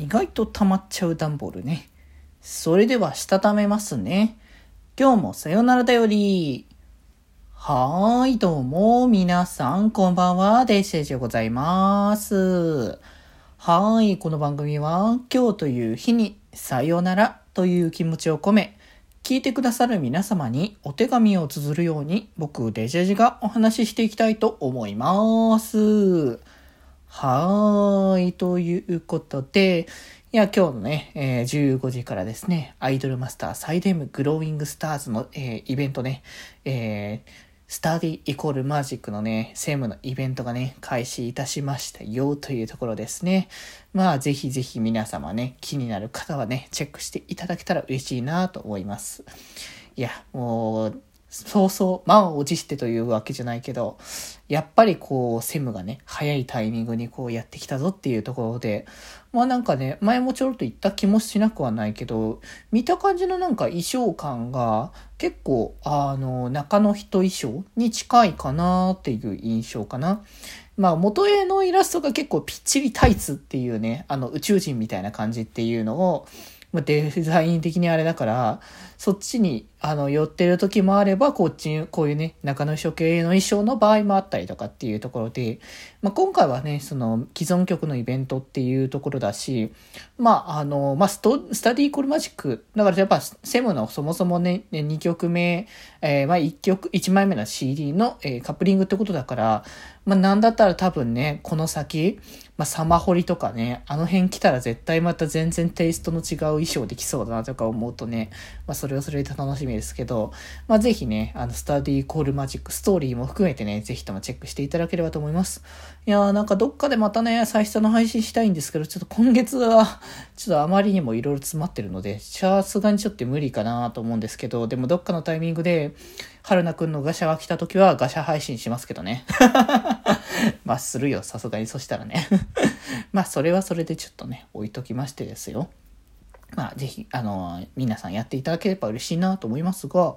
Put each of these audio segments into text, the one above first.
意外と溜まっちゃう段ボールね。それでは、したためますね。今日もさよならだより。はーい、どうも、皆さん、こんばんは、デシェジでございます。はーい、この番組は、今日という日に、さよならという気持ちを込め、聞いてくださる皆様にお手紙を綴るように、僕、デジェジがお話ししていきたいと思います。はーい。ということで、いや、今日のね、えー、15時からですね、アイドルマスターサイデムグローイングスターズの、えー、イベントね、えー、スタディイコールマジックのね、セームのイベントがね、開始いたしましたよというところですね。まあ、ぜひぜひ皆様ね、気になる方はね、チェックしていただけたら嬉しいなと思います。いや、もう、そうそう、満を持してというわけじゃないけど、やっぱりこう、セムがね、早いタイミングにこうやってきたぞっていうところで、まあなんかね、前もちょろっと言った気もしなくはないけど、見た感じのなんか衣装感が結構、あの、中の人衣装に近いかなっていう印象かな。まあ元絵のイラストが結構ぴっちりタイツっていうね、あの宇宙人みたいな感じっていうのを、まあ、デザイン的にあれだから、そっちに、あの、寄ってる時もあれば、こっちに、こういうね、中野書系の衣装の場合もあったりとかっていうところで、まあ、今回はね、その、既存曲のイベントっていうところだし、まあ、あの、まあ、スト、スタディーコルマジック、だからやっぱ、セムのそもそもね、2曲目、えー、ま、1曲、1枚目の CD の、えー、カップリングってことだから、まあ、なんだったら多分ね、この先、まあ、サマホリとかね、あの辺来たら絶対また全然テイストの違う衣装できそうだなとか思うとね、まあ、それはそれで楽しみですけど、まあ、ぜひね、あの、スタディーコールマジックストーリーも含めてね、ぜひともチェックしていただければと思います。いやーなんかどっかでまたね、最初の配信したいんですけど、ちょっと今月は、ちょっとあまりにも色々詰まってるので、さすがにちょっと無理かなと思うんですけど、でもどっかのタイミングで、春菜くんのガシャが来た時はガシャ配信しますけどね。まあ、するよ、さすがに。そしたらね。まあ、それはそれでちょっとね、置いときましてですよ。まあ、ぜひ、あの、皆さんやっていただければ嬉しいなと思いますが、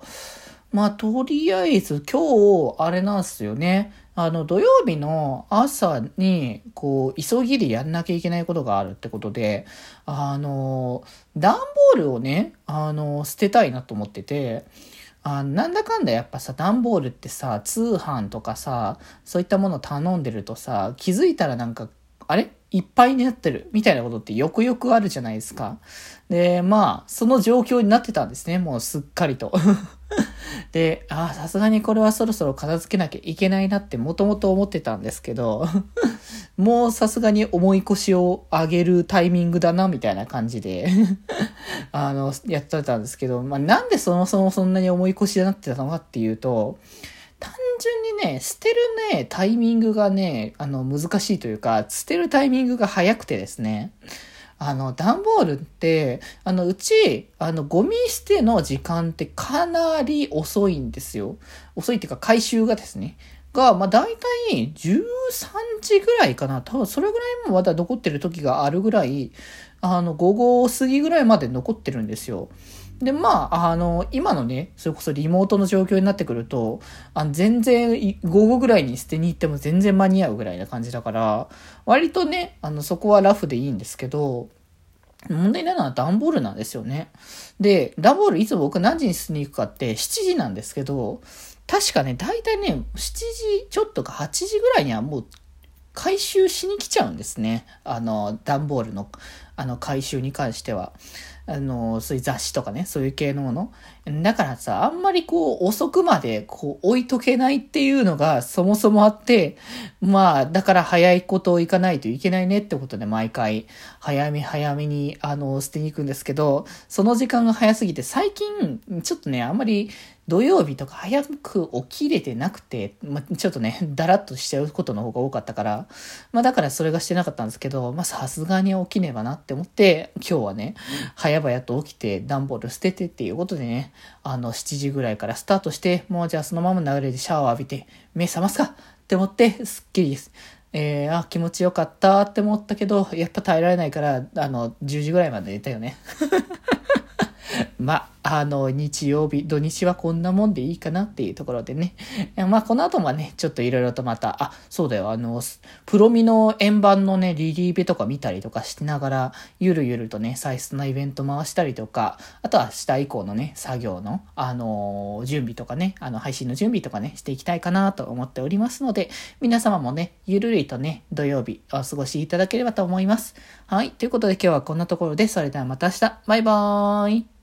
まあ、とりあえず今日、あれなんですよね。あの、土曜日の朝に、こう、急ぎでやんなきゃいけないことがあるってことで、あの、段ボールをね、あの、捨てたいなと思ってて、あなんだかんだやっぱさ、段ボールってさ、通販とかさ、そういったもの頼んでるとさ、気づいたらなんか、あれ？いっぱいになってるみたいなことってよくよくあるじゃないですか。で、まあ、その状況になってたんですね。もうすっかりと。で、ああ、さすがにこれはそろそろ片付けなきゃいけないなってもともと思ってたんですけど、もうさすがに重い腰を上げるタイミングだな、みたいな感じで あの、やってたんですけど、まあ、なんでそもそもそんなに重い腰になってたのかっていうと、単純にね、捨てるね、タイミングがね、あの、難しいというか、捨てるタイミングが早くてですね、あの、段ボールって、あの、うち、あの、ゴミ捨ての時間ってかなり遅いんですよ。遅いっていうか、回収がですね。が、まあ、大体13時ぐらいかな。多分それぐらいもまだ残ってる時があるぐらい、あの、午後過ぎぐらいまで残ってるんですよ。で、まあ、あの、今のね、それこそリモートの状況になってくると、あの全然、午後ぐらいに捨てに行っても全然間に合うぐらいな感じだから、割とね、あの、そこはラフでいいんですけど、問題なのは段ボールなんですよね。で、段ボールいつも僕何時に捨てに行くかって7時なんですけど、確かね、大体ね、7時ちょっとか8時ぐらいにはもう回収しに来ちゃうんですね。あの、段ボールの、あの、回収に関しては。あの、そういう雑誌とかね、そういう系のもの。だからさ、あんまりこう、遅くまでこう、置いとけないっていうのがそもそもあって、まあ、だから早いことを行かないといけないねってことで毎回、早め早めに、あの、捨てに行くんですけど、その時間が早すぎて、最近、ちょっとね、あんまり土曜日とか早く起きれてなくて、まあ、ちょっとね、だらっとしちゃうことの方が多かったから、まあだからそれがしてなかったんですけど、まあさすがに起きねばなって思って、今日はね、早々と起きて段ボール捨ててっていうことでね、あの7時ぐらいからスタートして、もうじゃあそのまま流れでシャワー浴びて、目覚ますか？って思って、すっきりです。えー、あ、気持ちよかったって思ったけど、やっぱ耐えられないから、あの、10時ぐらいまで寝たよね。まあ、あの、日曜日、土日はこんなもんでいいかなっていうところでね。まあ、この後もね、ちょっといろいろとまた、あ、そうだよ、あの、プロミの円盤のね、リリーベとか見たりとかしながら、ゆるゆるとね、サイスなイベント回したりとか、あとは明日以降のね、作業の、あの、準備とかね、あの、配信の準備とかね、していきたいかなと思っておりますので、皆様もね、ゆるりとね、土曜日お過ごしいただければと思います。はい。ということで今日はこんなところで、それではまた明日。バイバーイ。